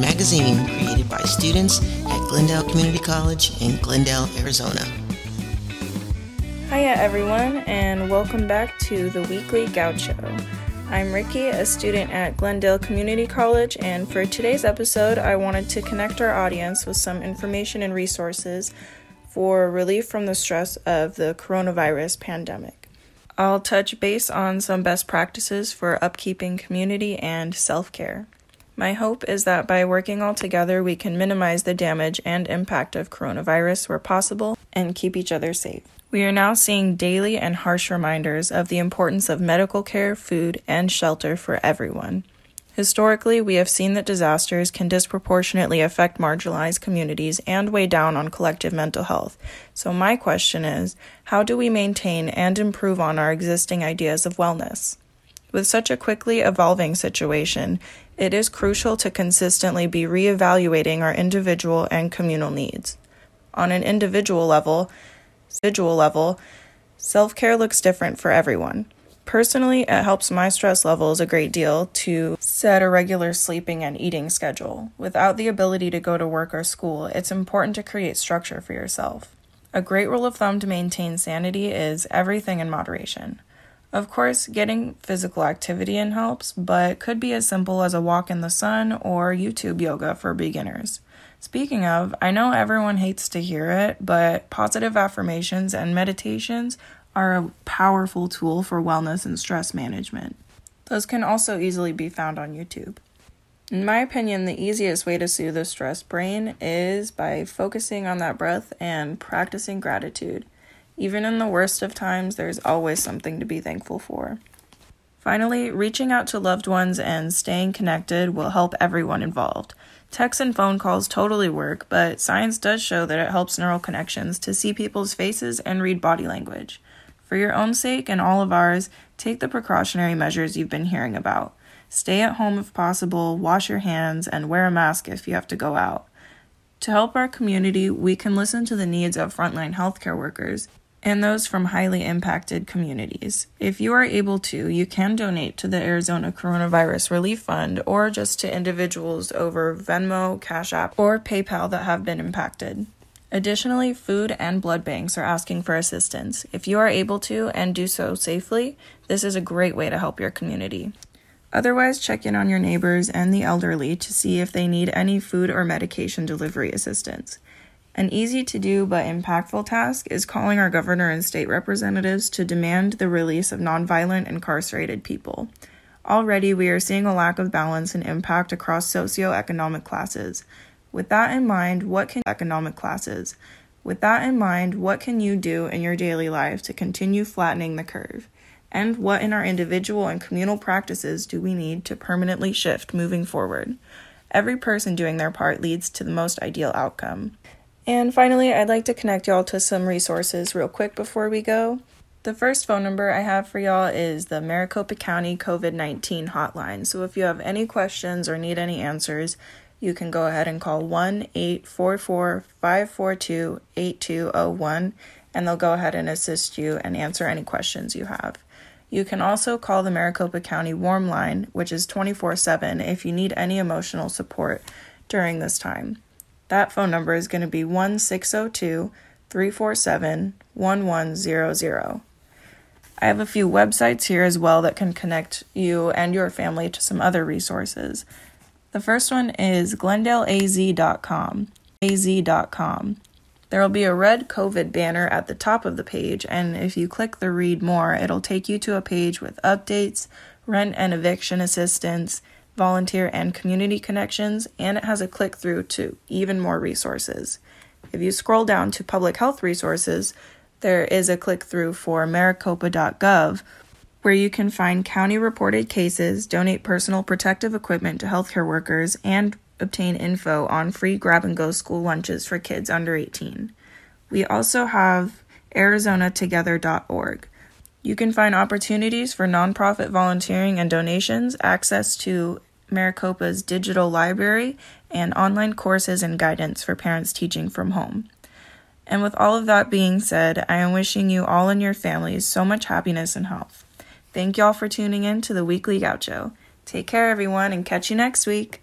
magazine created by students at Glendale Community College in Glendale, Arizona. Hiya, everyone, and welcome back to the Weekly Gaucho. I'm Ricki, a student at Glendale Community College, and for today's episode, I wanted to connect our audience with some information and resources for relief from the stress of the coronavirus pandemic. I'll touch base on some best practices for upkeeping community and self care. My hope is that by working all together, we can minimize the damage and impact of coronavirus where possible and keep each other safe. We are now seeing daily and harsh reminders of the importance of medical care, food, and shelter for everyone. Historically, we have seen that disasters can disproportionately affect marginalized communities and weigh down on collective mental health. So, my question is how do we maintain and improve on our existing ideas of wellness? With such a quickly evolving situation, it is crucial to consistently be reevaluating our individual and communal needs. On an individual level, individual level, self-care looks different for everyone. Personally, it helps my stress levels a great deal to set a regular sleeping and eating schedule. Without the ability to go to work or school, it's important to create structure for yourself. A great rule of thumb to maintain sanity is everything in moderation. Of course, getting physical activity in helps, but could be as simple as a walk in the sun or YouTube yoga for beginners. Speaking of, I know everyone hates to hear it, but positive affirmations and meditations are a powerful tool for wellness and stress management. Those can also easily be found on YouTube. In my opinion, the easiest way to soothe a stressed brain is by focusing on that breath and practicing gratitude. Even in the worst of times, there's always something to be thankful for. Finally, reaching out to loved ones and staying connected will help everyone involved. Text and phone calls totally work, but science does show that it helps neural connections to see people's faces and read body language. For your own sake and all of ours, take the precautionary measures you've been hearing about. Stay at home if possible, wash your hands, and wear a mask if you have to go out. To help our community, we can listen to the needs of frontline healthcare workers and those from highly impacted communities. If you are able to, you can donate to the Arizona Coronavirus Relief Fund or just to individuals over Venmo, Cash App, or PayPal that have been impacted. Additionally, food and blood banks are asking for assistance. If you are able to and do so safely, this is a great way to help your community. Otherwise, check in on your neighbors and the elderly to see if they need any food or medication delivery assistance. An easy to do but impactful task is calling our governor and state representatives to demand the release of nonviolent incarcerated people. Already, we are seeing a lack of balance and impact across socioeconomic classes. With that in mind, what can economic classes? With that in mind, what can you do in your daily life to continue flattening the curve? And what in our individual and communal practices do we need to permanently shift moving forward? Every person doing their part leads to the most ideal outcome. And finally, I'd like to connect y'all to some resources real quick before we go. The first phone number I have for y'all is the Maricopa County COVID 19 hotline. So if you have any questions or need any answers, you can go ahead and call 1 844 542 8201 and they'll go ahead and assist you and answer any questions you have. You can also call the Maricopa County Warm Line, which is 24 7, if you need any emotional support during this time. That phone number is going to be 1602 347 1100. I have a few websites here as well that can connect you and your family to some other resources. The first one is glendaleaz.com. az.com. There will be a red COVID banner at the top of the page, and if you click the read more, it'll take you to a page with updates, rent and eviction assistance, volunteer, and community connections, and it has a click through to even more resources. If you scroll down to public health resources, there is a click through for maricopa.gov where you can find county reported cases, donate personal protective equipment to healthcare workers, and obtain info on free grab and go school lunches for kids under 18. We also have ArizonaTogether.org. You can find opportunities for nonprofit volunteering and donations, access to Maricopa's digital library, and online courses and guidance for parents teaching from home. And with all of that being said, I am wishing you all and your families so much happiness and health. Thank y'all for tuning in to the Weekly Gaucho. Take care, everyone, and catch you next week.